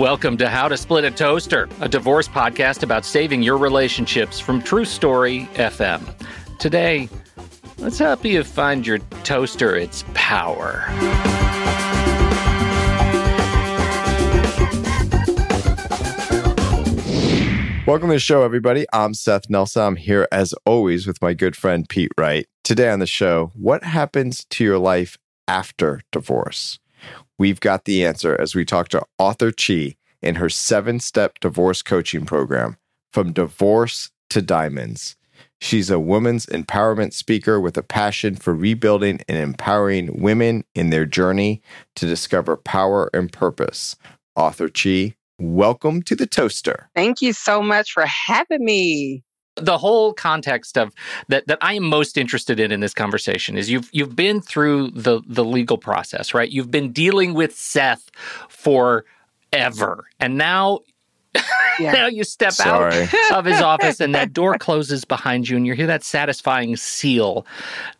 Welcome to How to Split a Toaster, a divorce podcast about saving your relationships from True Story FM. Today, let's help you find your toaster its power. Welcome to the show, everybody. I'm Seth Nelson. I'm here as always with my good friend Pete Wright. Today on the show, what happens to your life after divorce? We've got the answer as we talk to author Chi in her seven step divorce coaching program, From Divorce to Diamonds. She's a women's empowerment speaker with a passion for rebuilding and empowering women in their journey to discover power and purpose. Author Chi, welcome to the toaster. Thank you so much for having me. The whole context of that that I am most interested in in this conversation is you've you've been through the the legal process, right? You've been dealing with Seth for ever. And now yeah. now you step Sorry. out of his office and that door closes behind you and you hear that satisfying seal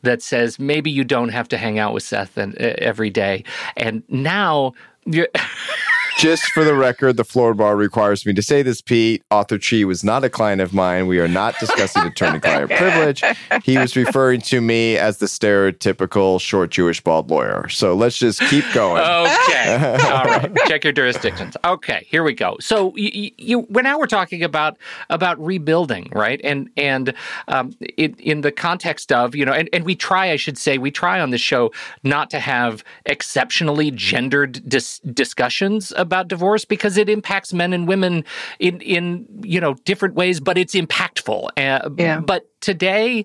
that says maybe you don't have to hang out with Seth and, uh, every day. And now you're Just for the record, the Florida Bar requires me to say this, Pete. Author Chi was not a client of mine. We are not discussing attorney client privilege. He was referring to me as the stereotypical short Jewish bald lawyer. So let's just keep going. Okay. All right. Check your jurisdictions. Okay, here we go. So you, you well, now we're talking about about rebuilding, right? And and um, it, in the context of, you know, and, and we try, I should say, we try on this show not to have exceptionally gendered dis- discussions about divorce because it impacts men and women in in you know different ways, but it's impactful. Uh, yeah. But today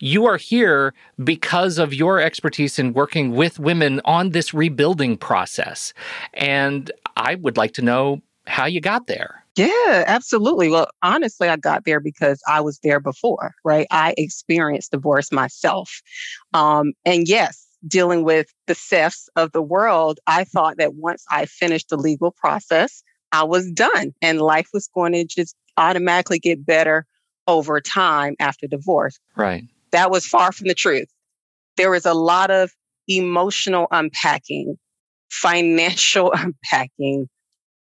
you are here because of your expertise in working with women on this rebuilding process. And I would like to know how you got there. Yeah, absolutely. Well, honestly, I got there because I was there before, right? I experienced divorce myself. Um, and yes, dealing with the Seths of the world, I thought that once I finished the legal process, I was done and life was going to just automatically get better over time after divorce. Right. That was far from the truth. There was a lot of emotional unpacking, financial unpacking,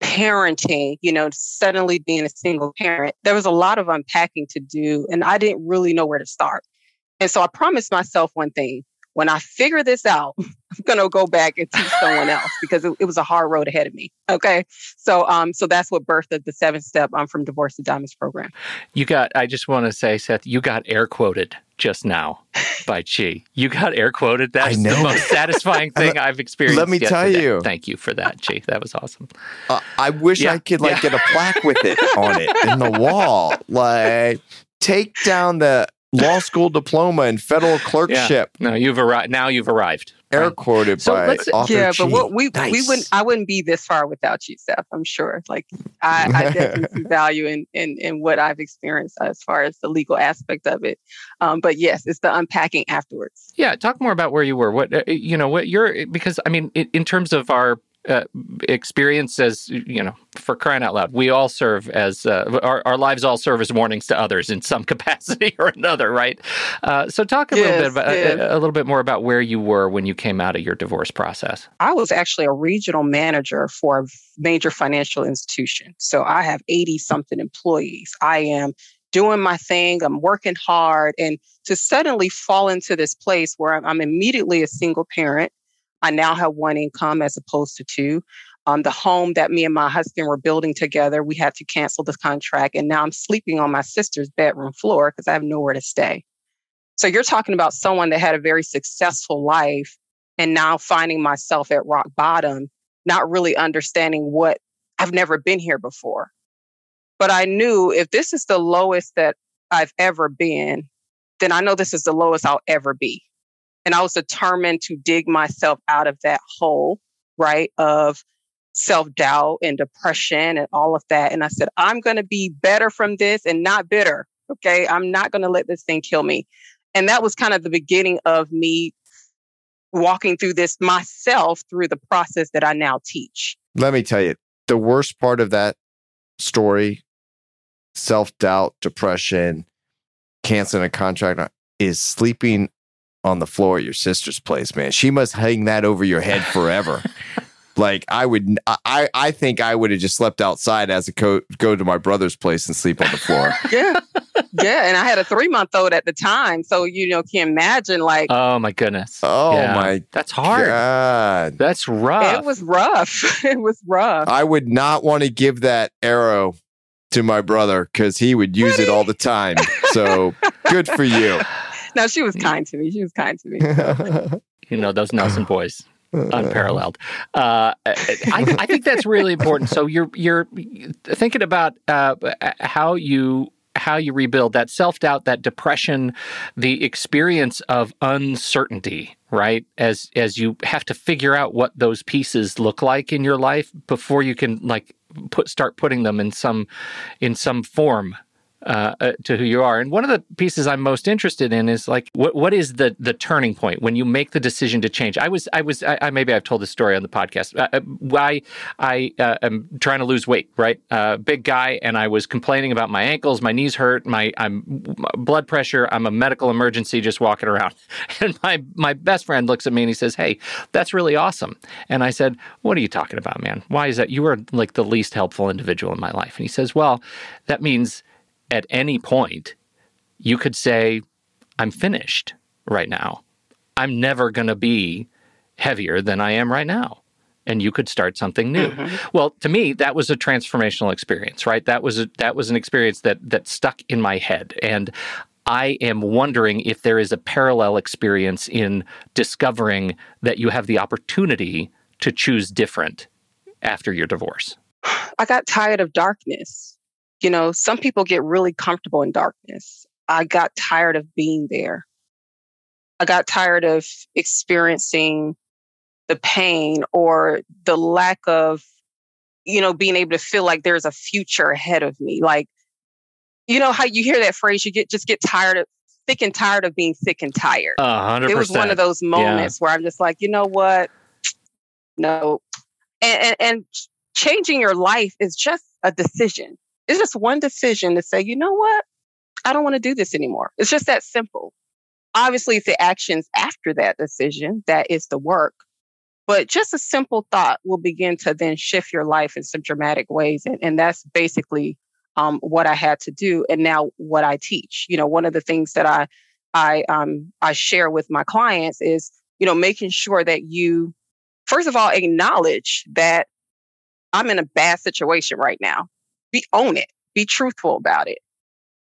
parenting, you know, suddenly being a single parent. There was a lot of unpacking to do, and I didn't really know where to start. And so I promised myself one thing when I figure this out, I'm gonna go back and teach someone else because it, it, was a hard road ahead of me. Okay, so um, so that's what birthed the seven step I'm um, from divorce to diamonds program. You got. I just want to say, Seth, you got air quoted just now by Chi. You got air quoted. That's the most satisfying thing I've experienced. Let me tell today. you. Thank you for that, Chi. That was awesome. Uh, I wish yeah. I could like yeah. get a plaque with it on it in the wall. Like take down the law school diploma and federal clerkship. Yeah. No, you've arrived. Now you've arrived. Air quoted so by author Yeah, but what, we nice. we wouldn't. I wouldn't be this far without you, Seth. I'm sure. Like I, I definitely see value in, in in what I've experienced as far as the legal aspect of it. Um, but yes, it's the unpacking afterwards. Yeah, talk more about where you were. What uh, you know, what you're because I mean, in, in terms of our uh, experience as you know for crying out loud we all serve as uh, our, our lives all serve as warnings to others in some capacity or another right? Uh, so talk a yes, little bit about yes. a, a, little bit more about where you were when you came out of your divorce process. I was actually a regional manager for a major financial institution. So i have 80 something employees. I am doing my thing. I'm working hard. And to suddenly fall into this place where i'm, I'm immediately a single parent I now have one income as opposed to two. Um, the home that me and my husband were building together, we had to cancel the contract. And now I'm sleeping on my sister's bedroom floor because I have nowhere to stay. So you're talking about someone that had a very successful life and now finding myself at rock bottom, not really understanding what I've never been here before. But I knew if this is the lowest that I've ever been, then I know this is the lowest I'll ever be. And I was determined to dig myself out of that hole, right? Of self doubt and depression and all of that. And I said, I'm going to be better from this and not bitter. Okay. I'm not going to let this thing kill me. And that was kind of the beginning of me walking through this myself through the process that I now teach. Let me tell you, the worst part of that story self doubt, depression, canceling a contract uh, is sleeping on the floor at your sister's place, man. She must hang that over your head forever. Like I would, I I think I would have just slept outside as a co- go to my brother's place and sleep on the floor. yeah, yeah. And I had a three month old at the time, so you know, can imagine like. Oh my goodness. Oh Yeah. my That's hard. god! That's rough. It was rough. it was rough. I would not want to give that arrow to my brother because he would use it all the time. So good for you. No, she was kind to me. She was kind to me. you know those Nelson boys. unparalleled. Uh, I, I think that's really important. So you're you're thinking about uh, how you how you rebuild that self doubt, that depression, the experience of uncertainty, right? As as you have to figure out what those pieces look like in your life before you can like put start putting them in some in some form uh, uh, to who you are. And one of the pieces I'm most interested in is like, what what is the the turning point when you make the decision to change? I was I was I, I maybe I've told this story on the podcast. Uh, I I uh, am trying to lose weight, right? Uh, big guy, and I was complaining about my ankles, my knees hurt, my I'm my blood pressure. I'm a medical emergency just walking around. And my my best friend looks at me and he says, "Hey, that's really awesome." And I said, "What are you talking about, man? Why is that? You are like the least helpful individual in my life." And he says, "Well, that means." At any point, you could say, I'm finished right now. I'm never going to be heavier than I am right now. And you could start something new. Mm-hmm. Well, to me, that was a transformational experience, right? That was a, that was an experience that that stuck in my head, and I am wondering if there is a parallel experience in discovering that you have the opportunity to choose different after your divorce. I got tired of darkness you know, some people get really comfortable in darkness. I got tired of being there. I got tired of experiencing the pain or the lack of, you know, being able to feel like there's a future ahead of me. Like, you know how you hear that phrase, you get just get tired of sick and tired of being sick and tired. Uh, 100%. It was one of those moments yeah. where I'm just like, you know what? No. And, and, and changing your life is just a decision. It's just one decision to say, you know what? I don't want to do this anymore. It's just that simple. Obviously, it's the actions after that decision that is the work. But just a simple thought will begin to then shift your life in some dramatic ways. And, and that's basically um, what I had to do. And now what I teach. You know, one of the things that I I um, I share with my clients is, you know, making sure that you first of all acknowledge that I'm in a bad situation right now be own it, be truthful about it.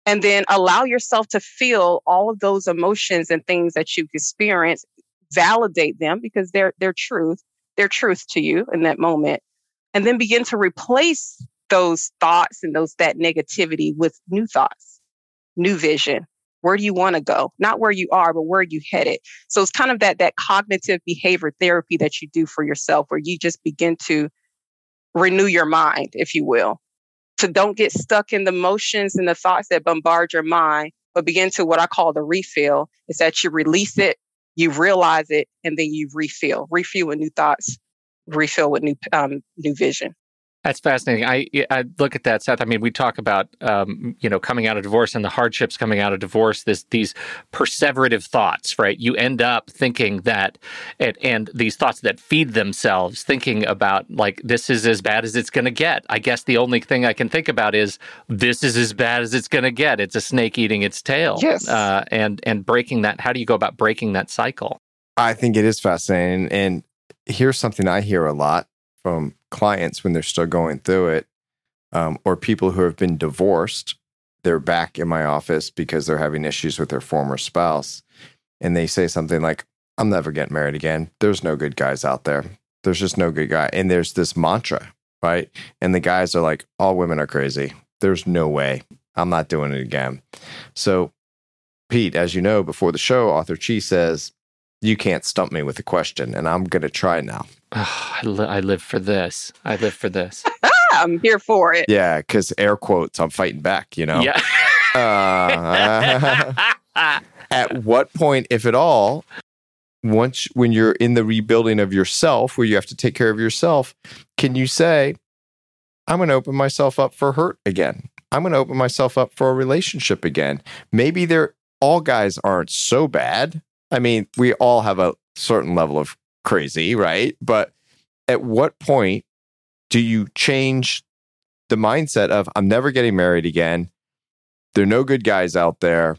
And then allow yourself to feel all of those emotions and things that you've experienced, validate them because they're they're truth, they're truth to you in that moment. And then begin to replace those thoughts and those that negativity with new thoughts, new vision. Where do you want to go? Not where you are, but where you headed. So it's kind of that that cognitive behavior therapy that you do for yourself, where you just begin to renew your mind, if you will, to don't get stuck in the motions and the thoughts that bombard your mind, but begin to what I call the refill is that you release it, you realize it, and then you refill, refill with new thoughts, refill with new um, new vision. That's fascinating. I I look at that, Seth. I mean, we talk about um, you know coming out of divorce and the hardships coming out of divorce. This these perseverative thoughts, right? You end up thinking that, and, and these thoughts that feed themselves, thinking about like this is as bad as it's going to get. I guess the only thing I can think about is this is as bad as it's going to get. It's a snake eating its tail. Yes. Uh, and and breaking that. How do you go about breaking that cycle? I think it is fascinating, and here's something I hear a lot from clients when they're still going through it, um, or people who have been divorced. They're back in my office because they're having issues with their former spouse. And they say something like, I'm never getting married again. There's no good guys out there. There's just no good guy. And there's this mantra, right? And the guys are like, all women are crazy. There's no way. I'm not doing it again. So, Pete, as you know, before the show, Author Chi says, You can't stump me with a question. And I'm going to try now. Oh, I, li- I live for this. I live for this. I'm here for it. Yeah, because air quotes, I'm fighting back, you know? Yeah. uh, at what point, if at all, once when you're in the rebuilding of yourself, where you have to take care of yourself, can you say, I'm going to open myself up for hurt again? I'm going to open myself up for a relationship again. Maybe they're all guys aren't so bad. I mean, we all have a certain level of crazy, right? But at what point do you change the mindset of I'm never getting married again? There are no good guys out there.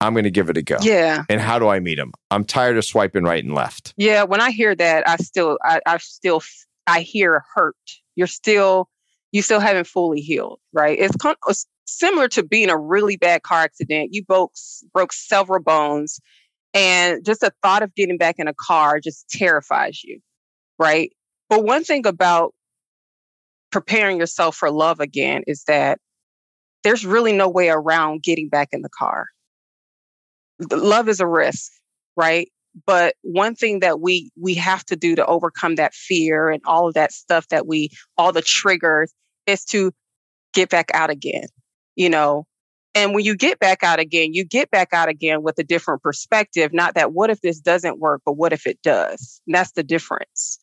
I'm going to give it a go. Yeah. And how do I meet them? I'm tired of swiping right and left. Yeah. When I hear that, I still, I, I still, I hear hurt. You're still, you still haven't fully healed, right? It's, con- it's similar to being a really bad car accident. You broke broke several bones, and just the thought of getting back in a car just terrifies you, right? But one thing about preparing yourself for love again is that there's really no way around getting back in the car. Love is a risk, right? But one thing that we we have to do to overcome that fear and all of that stuff that we all the triggers is to get back out again. You know, and when you get back out again, you get back out again with a different perspective. Not that what if this doesn't work, but what if it does? And that's the difference.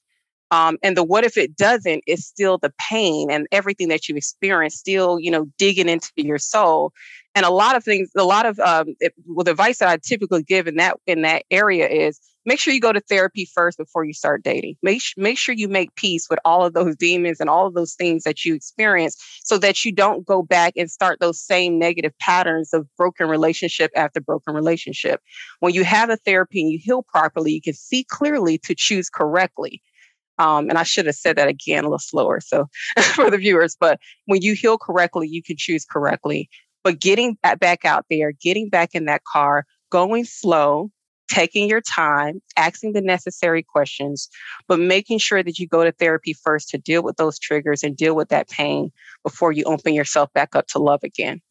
Um, and the what if it doesn't is still the pain and everything that you experience still, you know, digging into your soul. And a lot of things, a lot of um, it, well, the advice that I typically give in that in that area is make sure you go to therapy first before you start dating. Make make sure you make peace with all of those demons and all of those things that you experience, so that you don't go back and start those same negative patterns of broken relationship after broken relationship. When you have a therapy and you heal properly, you can see clearly to choose correctly. Um, and I should have said that again a little slower. So for the viewers, but when you heal correctly, you can choose correctly. But getting back out there, getting back in that car, going slow, taking your time, asking the necessary questions, but making sure that you go to therapy first to deal with those triggers and deal with that pain before you open yourself back up to love again.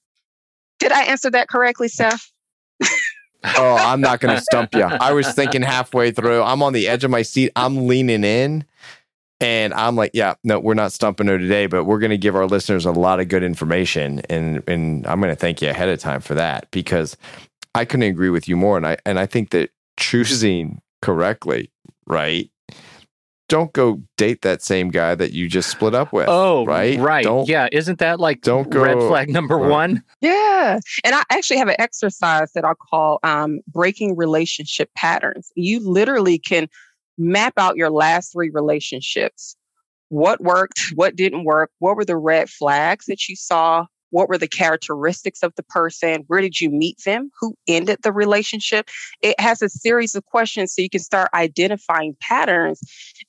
Did I answer that correctly, Seth? oh, I'm not going to stump you. I was thinking halfway through. I'm on the edge of my seat. I'm leaning in. And I'm like, yeah, no, we're not stumping her today, but we're going to give our listeners a lot of good information, and and I'm going to thank you ahead of time for that because I couldn't agree with you more, and I and I think that choosing correctly, right? Don't go date that same guy that you just split up with. Oh, right, right, Don't, yeah. Isn't that like don't go, red flag number right. one? Yeah. And I actually have an exercise that I call um, breaking relationship patterns. You literally can map out your last three relationships. What worked? What didn't work? What were the red flags that you saw? What were the characteristics of the person? Where did you meet them? Who ended the relationship? It has a series of questions so you can start identifying patterns.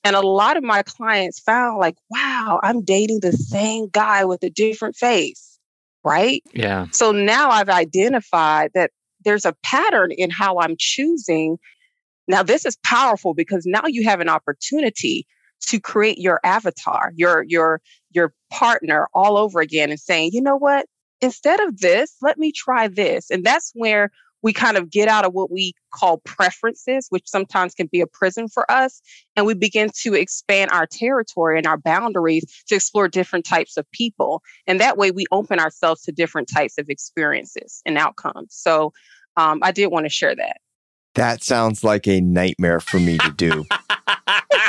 And a lot of my clients found, like, wow, I'm dating the same guy with a different face, right? Yeah. So now I've identified that there's a pattern in how I'm choosing. Now, this is powerful because now you have an opportunity to create your avatar, your your your partner all over again and saying, you know what? Instead of this, let me try this. And that's where we kind of get out of what we call preferences, which sometimes can be a prison for us. And we begin to expand our territory and our boundaries to explore different types of people. And that way we open ourselves to different types of experiences and outcomes. So um, I did want to share that. That sounds like a nightmare for me to do.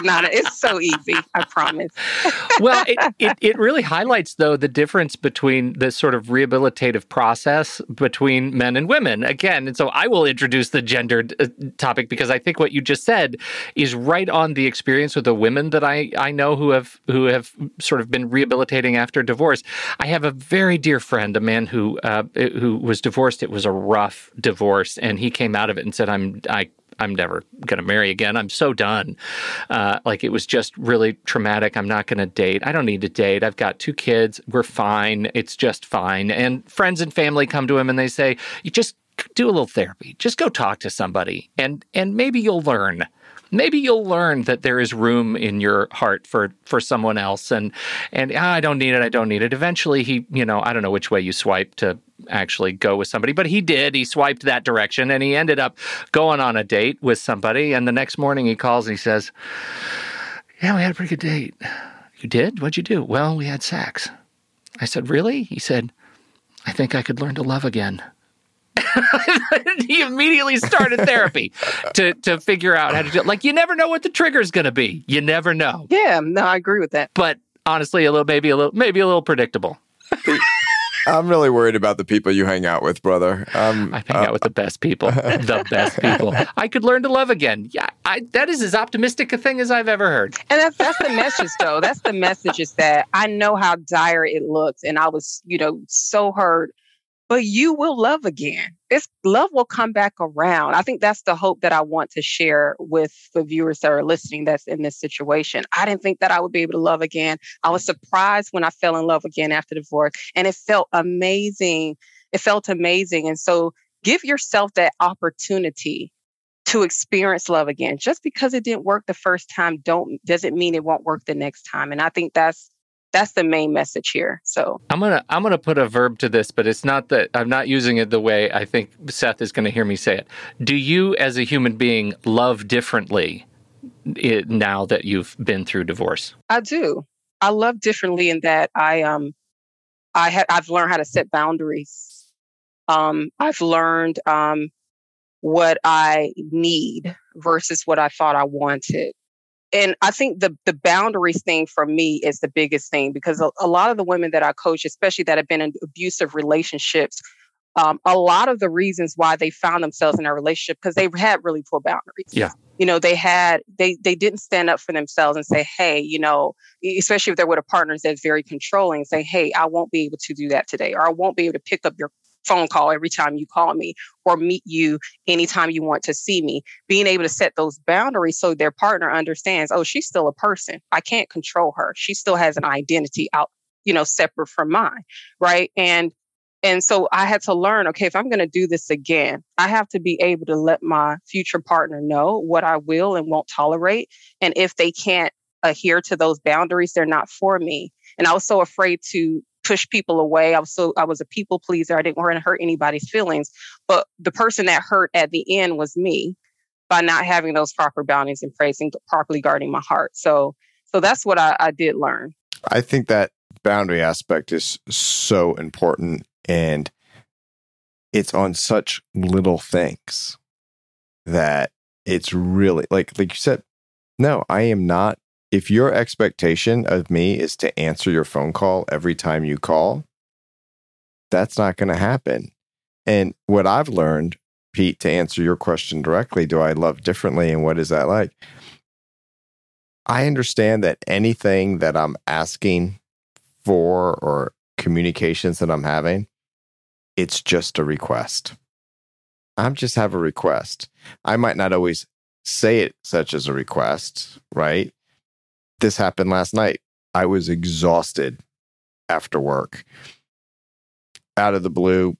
It's not, it's so easy, I promise. well, it, it, it really highlights, though, the difference between this sort of rehabilitative process between men and women. Again, and so I will introduce the gendered uh, topic because I think what you just said is right on the experience with the women that I, I know who have who have sort of been rehabilitating after divorce. I have a very dear friend, a man who uh, who was divorced. It was a rough divorce, and he came out of it and said, "I'm I I'm never going to marry again. I'm so done. Uh, like it was just really traumatic. I'm not going to date. I don't need to date. I've got two kids. We're fine. It's just fine. And friends and family come to him and they say, you just do a little therapy. Just go talk to somebody and, and maybe you'll learn maybe you'll learn that there is room in your heart for for someone else. And and ah, I don't need it. I don't need it. Eventually he you know I don't know which way you swipe to actually go with somebody but he did. He swiped that direction and he ended up going on a date with somebody. And the next morning he calls and he says yeah we had a pretty good date. You did? What'd you do? Well we had sex. I said really? He said I think I could learn to love again he immediately started therapy to to figure out how to do it. Like you never know what the trigger is going to be. You never know. Yeah, no, I agree with that. But honestly, a little maybe a little maybe a little predictable. I'm really worried about the people you hang out with, brother. Um, I hang uh, out with the best people, the best people. I could learn to love again. Yeah, I, that is as optimistic a thing as I've ever heard. And that's that's the message, though. That's the message is that I know how dire it looks, and I was, you know, so hurt but you will love again. This love will come back around. I think that's the hope that I want to share with the viewers that are listening that's in this situation. I didn't think that I would be able to love again. I was surprised when I fell in love again after divorce, and it felt amazing. It felt amazing. And so give yourself that opportunity to experience love again. Just because it didn't work the first time don't doesn't mean it won't work the next time. And I think that's that's the main message here. So I'm gonna I'm gonna put a verb to this, but it's not that I'm not using it the way I think Seth is going to hear me say it. Do you, as a human being, love differently it, now that you've been through divorce? I do. I love differently in that I um I have I've learned how to set boundaries. Um, I've learned um, what I need versus what I thought I wanted and I think the the boundaries thing for me is the biggest thing because a, a, lot of the women that I coach, especially that have been in abusive relationships, um, a lot of the reasons why they found themselves in a relationship because they had really poor boundaries. Yeah, you know, they had they they didn't stand up for themselves and say, hey, you know, especially if they're with a partner that's very controlling, say, hey, I won't be able to do that today, or I won't be able to pick up your phone call every time you call me or meet you anytime you want to see me. Being able to set those boundaries so their partner understands, oh, she's still a person. I can't control her. She still has an identity out, you know, separate from mine. Right. And and so I had to learn, okay, if I'm going to do this again, I have to be able to let my future partner know what I will and won't tolerate. And if they can't adhere to those boundaries, they're not for me. And I was so afraid to push people away. I was so I was a people pleaser. I didn't want to hurt anybody's feelings. But the person that hurt at the end was me by not having those proper boundaries and phrasing, properly guarding my heart. So so that's what I, I did learn. I think that boundary aspect is so important and it's on such little things that it's really like like you said no i am not if your expectation of me is to answer your phone call every time you call, that's not going to happen. And what I've learned, Pete, to answer your question directly, do I love differently and what is that like? I understand that anything that I'm asking for or communications that I'm having, it's just a request. I'm just have a request. I might not always say it such as a request, right? This happened last night. I was exhausted after work. Out of the blue,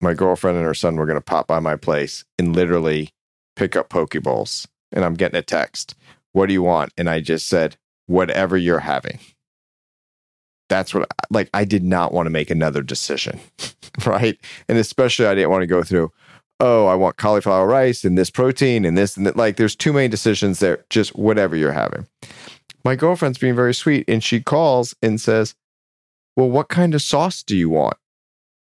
my girlfriend and her son were going to pop by my place and literally pick up poke bowls. And I'm getting a text. What do you want? And I just said, whatever you're having. That's what, like, I did not want to make another decision. right. And especially, I didn't want to go through, oh, I want cauliflower rice and this protein and this and that. Like, there's too many decisions there. Just whatever you're having my girlfriend's being very sweet and she calls and says, "Well, what kind of sauce do you want?"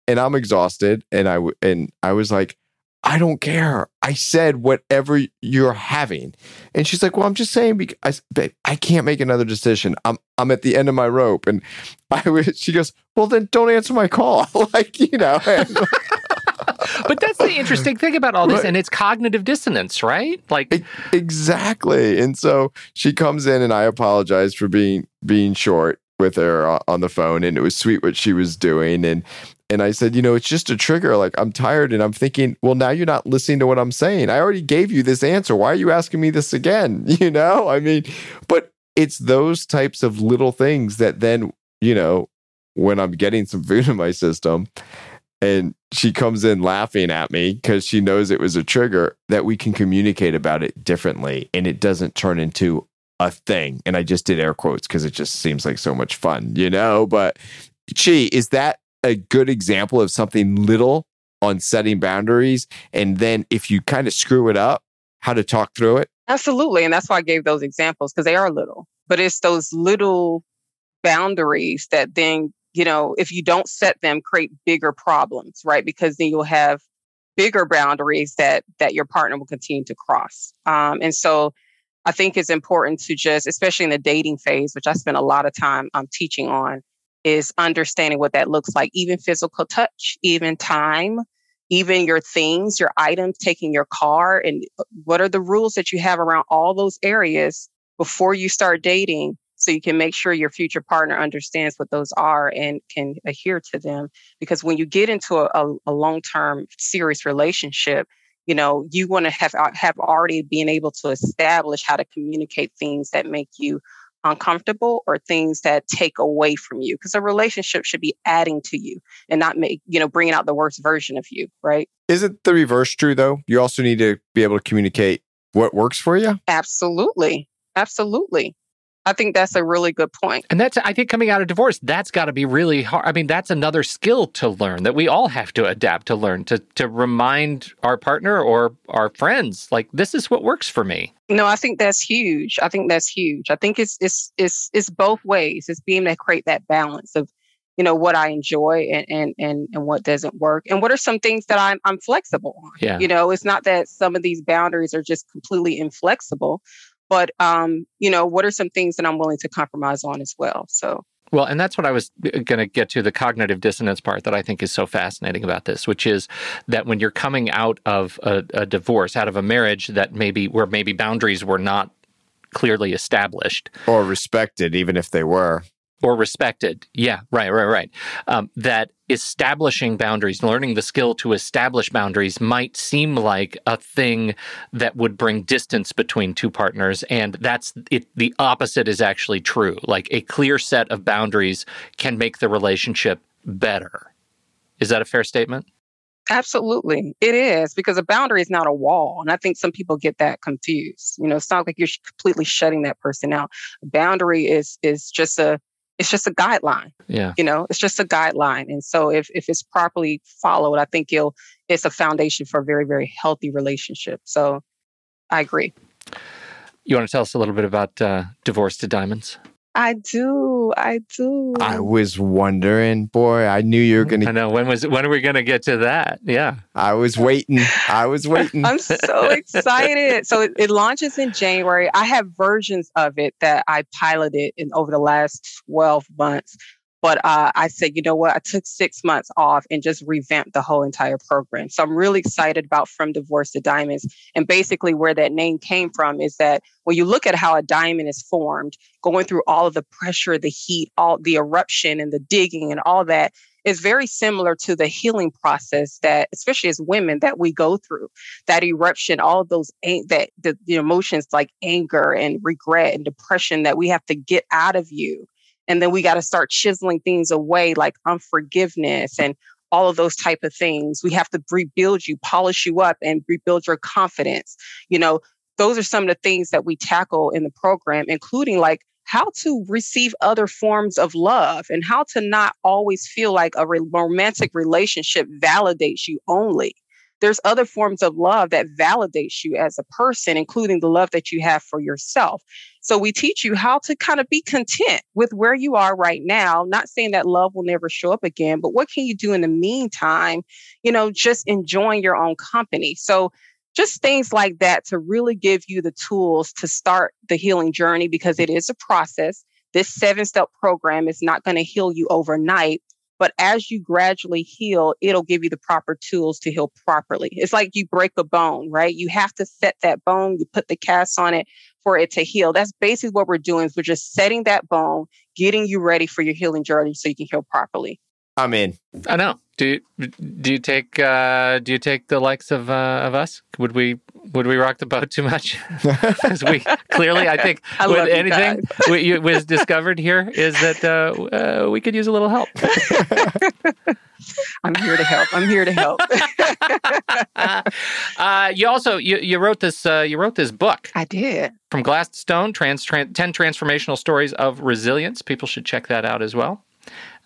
And I'm exhausted and I and I was like, "I don't care. I said whatever you're having." And she's like, "Well, I'm just saying because I, I can't make another decision. I'm I'm at the end of my rope." And I was she goes, "Well, then don't answer my call." like, you know. And, but that's the interesting thing about all this, right. and it's cognitive dissonance, right? Like exactly. And so she comes in, and I apologize for being being short with her uh, on the phone, and it was sweet what she was doing, and and I said, you know, it's just a trigger. Like I'm tired, and I'm thinking, well, now you're not listening to what I'm saying. I already gave you this answer. Why are you asking me this again? You know, I mean, but it's those types of little things that then, you know, when I'm getting some food in my system and she comes in laughing at me because she knows it was a trigger that we can communicate about it differently and it doesn't turn into a thing. And i just did air quotes because it just seems like so much fun you know? But Chi is that a good example of something little on setting boundaries? And then if you kind of screw it up how to talk through it? Absolutely and that's why i gave those examples because they are little. But it's those little boundaries that then you know, if you don't set them, create bigger problems, right? Because then you'll have bigger boundaries that that your partner will continue to cross. Um, and so I think it's important to just, especially in the dating phase, which I spend a lot of time um, teaching on, is understanding what that looks like, even physical touch, even time, even your things, your items, taking your car, and uh, what are the rules that you have around all those areas before you start dating so you can make sure your future partner understands what those are and can adhere to them because when you get into a, a, a long-term serious relationship you know you want to have uh, have already been able to establish how to communicate things that make you uncomfortable or things that take away from you because a relationship should be adding to you and not make you know bringing out the worst version of you right? Isn't the reverse true though? You also need to be able to communicate what works for you absolutely. Absolutely I think that's a really good point. And that's, I think, coming out of divorce, that's got to be really hard. I mean, that's another skill to learn that we all have to adapt to learn to to remind our partner or our friends, like this is what works for me. No, I think that's huge. I think that's huge. I think it's it's it's it's both ways. It's being able to create that balance of you know what I enjoy and and and, and what doesn't work and what are some things that I'm I'm flexible on. Yeah. You know, it's not that some of these boundaries are just completely inflexible, but um, you know, what are some things that I'm willing to compromise on as well? So well, and that's what I was uh, going to get to the cognitive dissonance part that I think is so fascinating about this, which is that when you're coming out of a, a divorce, out of a marriage that maybe where maybe boundaries were not clearly established or respected, even if they were or respected. Yeah, right, right, right. Um, that establishing boundaries, learning the skill to establish boundaries might seem like a thing that would bring distance between two partners. And that's it. The opposite is actually true. Like a clear set of boundaries can make the relationship better. Is that a fair statement? Absolutely. It is because a boundary is not a wall. And I think some people get that confused. You know, it's not like you're completely shutting that person out. A boundary is is just a it's just a guideline. Yeah. You know, it's just a guideline. And so if, if it's properly followed, I think you'll, it's a foundation for a very, very healthy relationship. So I agree. You want to tell us a little bit about uh, Divorce to Diamonds? I do. I do. I was wondering, boy, I knew you were mm-hmm. going to. I know. When was when are we going to get to that? Yeah. I was waiting. I was waiting. I'm so excited. So it, it, launches in January. I have versions of it that I piloted in over the last 12 months. But uh, I said, you know what? I took six months off and just revamped the whole entire program. So I'm really excited about From Divorce to Diamonds. And basically, where that name came from is that when you look at how a diamond is formed, going through all of the pressure, the heat, all the eruption and the digging and all that is very similar to the healing process that, especially as women, that we go through. That eruption, all those that the, the emotions like anger and regret and depression that we have to get out of you and then we got to start chiseling things away like unforgiveness and all of those type of things. We have to rebuild you polish you up and rebuild your confidence. You know those are some of the things that we tackle in the program including like how to receive other forms of love and how to not always feel like a romantic relationship validates you only there's other forms of love that validates you as a person, including the love that you have for yourself. So we teach you how to kind of be content with where you are right now, not saying that love will never show up again, but what can you do in the meantime? You know, just enjoying your own company. So just things like that to really give you the tools to start the healing journey because it is a process. This seven step program is not going to heal you overnight, but as you gradually heal, it'll give you the proper tools to heal properly. It's like you break a bone, right? You have to set that bone, you put the cast on it for it to heal. That's basically what we're doing. Is we're just setting that bone, getting you ready for your healing journey so you can heal properly. I'm in. I know. Do you, do you take uh, do you take the likes of uh, of us? Would we would we rock the boat too much? Because we clearly, I think, I with anything we, was discovered here is that uh, uh, we could use a little help. I'm here to help. I'm here to help. uh, you also you, you wrote this uh, you wrote this book. I did from glass to stone. Trans, trans, ten transformational stories of resilience. People should check that out as well.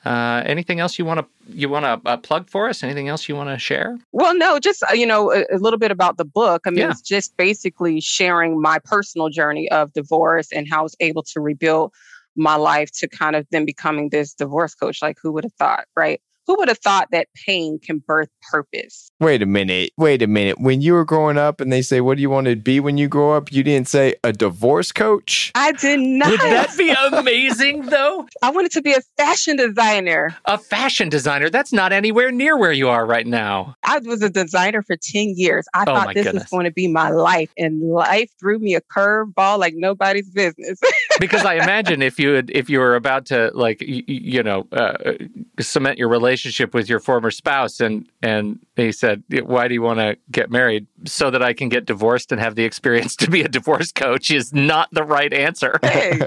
Uh, anything else you want to you want to uh, plug for us? Anything else you want to share? Well, no, just uh, you know a, a, little bit about the book. I mean, yeah. it's just basically sharing my personal journey of divorce and how I was able to rebuild my life to kind of then becoming this divorce coach. Like, who would have thought, right? Who would have thought that pain can birth purpose? Wait a minute. Wait a minute. When you were growing up and they say, What do you want to be when you grow up? You didn't say a divorce coach? I did not. Would that be amazing, though? I wanted to be a fashion designer. A fashion designer. That's not anywhere near where you are right now. I was a designer for 10 years. I Oh, thought this goodness. was going to be my life, and life threw me a curveball like nobody's business. because I imagine if you had, if you were about to like y- y- you know uh, cement your relationship with your former spouse and and he said why do you want to get married so that I can get divorced and have the experience to be a divorce coach is not the right answer. Hey.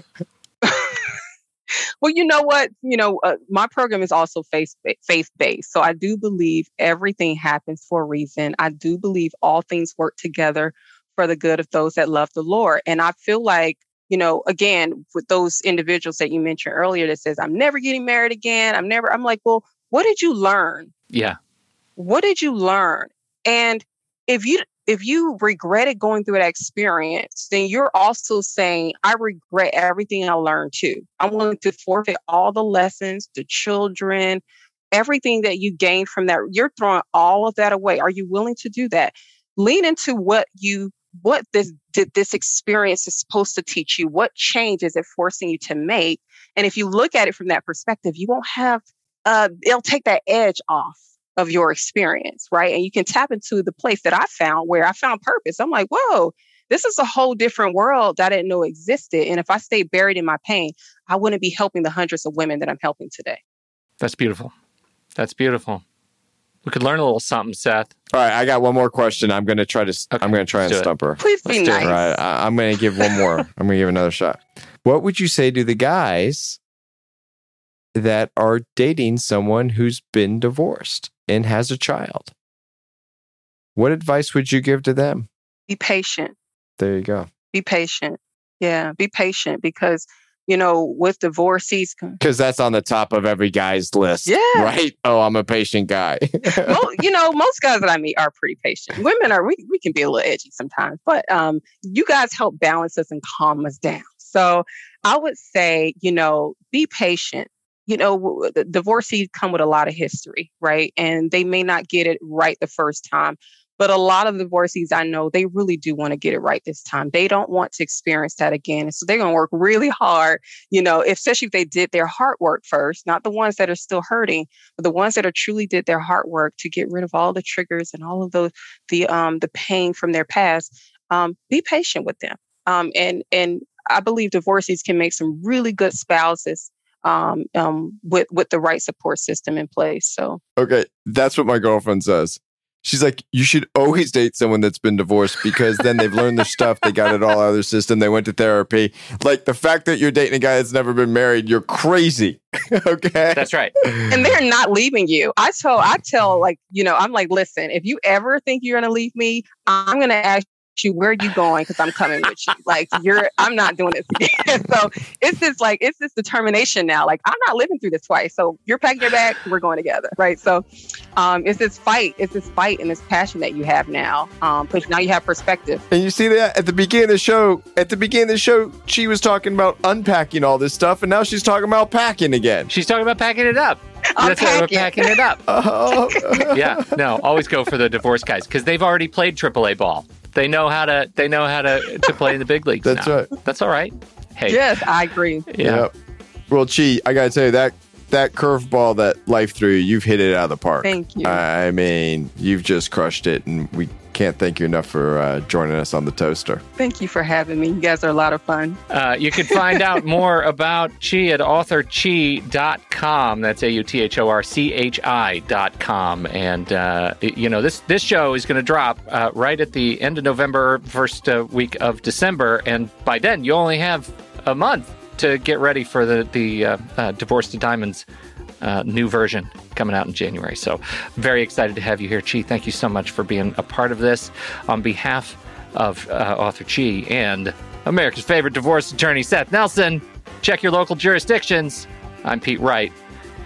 well, you know what? You know, uh, my program is also faith faith based, so I do believe everything happens for a reason. I do believe all things work together for the good of those that love the Lord, and I feel like you know, again, with those individuals that you mentioned earlier that says, I'm never getting married again. I'm never, I'm like, well, what did you learn? Yeah, What did you learn? And if you if you regretted going through that experience, then you're also saying, I regret everything I learned too. I'm willing to forfeit all the lessons, the children, everything that you gained from that. You're throwing all of that away. Are you willing to do that? Lean into what you what this did this experience is supposed to teach you. What change is it forcing you to make? And if you look at it from that perspective, you won't have uh it'll take that edge off of your experience, right? And you can tap into the place that I found where I found purpose. I'm like, whoa, this is a whole different world that I didn't know existed. And if I stayed buried in my pain, I wouldn't be helping the hundreds of women that I'm helping today. that's beautiful. That's beautiful. We could learn a little something, Seth. All right, I got one more question. I'm gonna try to. Okay, I'm gonna try and it. stump her. Please be Let's do nice. All right, I, I'm gonna give one more. I'm gonna give another shot. What would you say to the guys that are dating someone who's been divorced and has a child? What advice would you give to them? Be patient. There you go. Be patient. Yeah, be patient because, you know, with divorcees, Because that's on the top of every guy's list. Yeah. Right? Oh, I'm a patient guy. well, you know, most guys that I meet are pretty patient. Women are we, we can be a little edgy sometimes, but um, you guys help balance us and calm us down. So I would say, you know, be patient. You know, w- the divorcees come with a lot of history, right? And they may not get it right the first time, but a lot of the divorcees I know they really do want to get it right this time. They don't want to experience that again, and so they're going to work really hard. You know, especially if they did their heart work first, not the ones that are still hurting but the ones that are truly did their heart work to get rid of all the triggers and all of those the um the pain from their past um be patient with them um and and i believe divorcees can make some really good spouses um, um with with the right support system in place so okay, that's what my girlfriend says. She's like, you should always date someone that's been divorced because then they've learned their stuff. They got it all out of their system. They went to therapy. Like the fact that you're dating a guy that's never been married, you're crazy. okay. That's right. and they're not leaving you i tell i tell like you know i'm like listen if you ever think you're gonna leave me i'm gonna ask you where are you going? Because i'm coming with you. Like you're i'm not doing this again. So it's this like it's this determination now. Like i'm not living through this twice. So you're packing your bag we're going together right? So um it's this fight it's this fight and this passion that you have now um because now you have perspective. And you see that at the beginning of the show, at the beginning of the show, she was talking about unpacking all this stuff, and now she's talking about packing again. She's talking about packing it up. That's right, we're packing. it up. Oh, yeah, no, always go for the divorce guys because they've already played AAA ball. They know how to. They know how to to play in the big leagues. That's now. right. That's all right. Hey, yes i agree yeah. Yep. Well, Chi, I gotta tell you that that curveball that life threw you, you've hit it out of the park. Thank you. I mean, you've just crushed it, and we can't thank you enough for uh, joining us on the toaster. thank you for having me you guys are a lot of fun Uh, you can find out more about Chi at authorchi.com. That's A U T H O R C H I.com. And, uh, you know, this, this show is going to drop uh, right at the end of November, first uh, week of December. And by then, you only have a month to get ready for the, the uh, uh, Divorce to Diamonds uh, new version coming out in January. So, very excited to have you here, Chi. Thank you so much for being a part of this. On behalf of uh, Author Chi and America's favorite divorce attorney, Seth Nelson, check your local jurisdictions. I'm Pete Wright,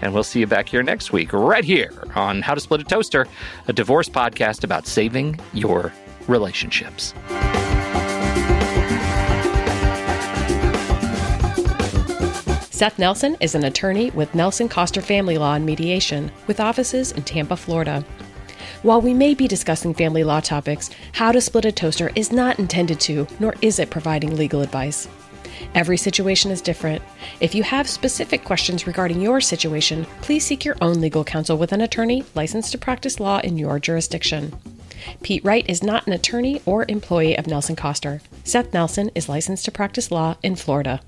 and we'll see you back here next week, right here on How to Split a Toaster, a divorce podcast about saving your relationships. Seth Nelson is an attorney with Nelson Coster Family Law and Mediation, with offices in Tampa, Florida. While we may be discussing family law topics, how to split a toaster is not intended to, nor is it providing legal advice. Every situation is different. If you have specific questions regarding your situation, please seek your own legal counsel with an attorney licensed to practice law in your jurisdiction. Pete Wright is not an attorney or employee of Nelson Coster. Seth Nelson is licensed to practice law in Florida.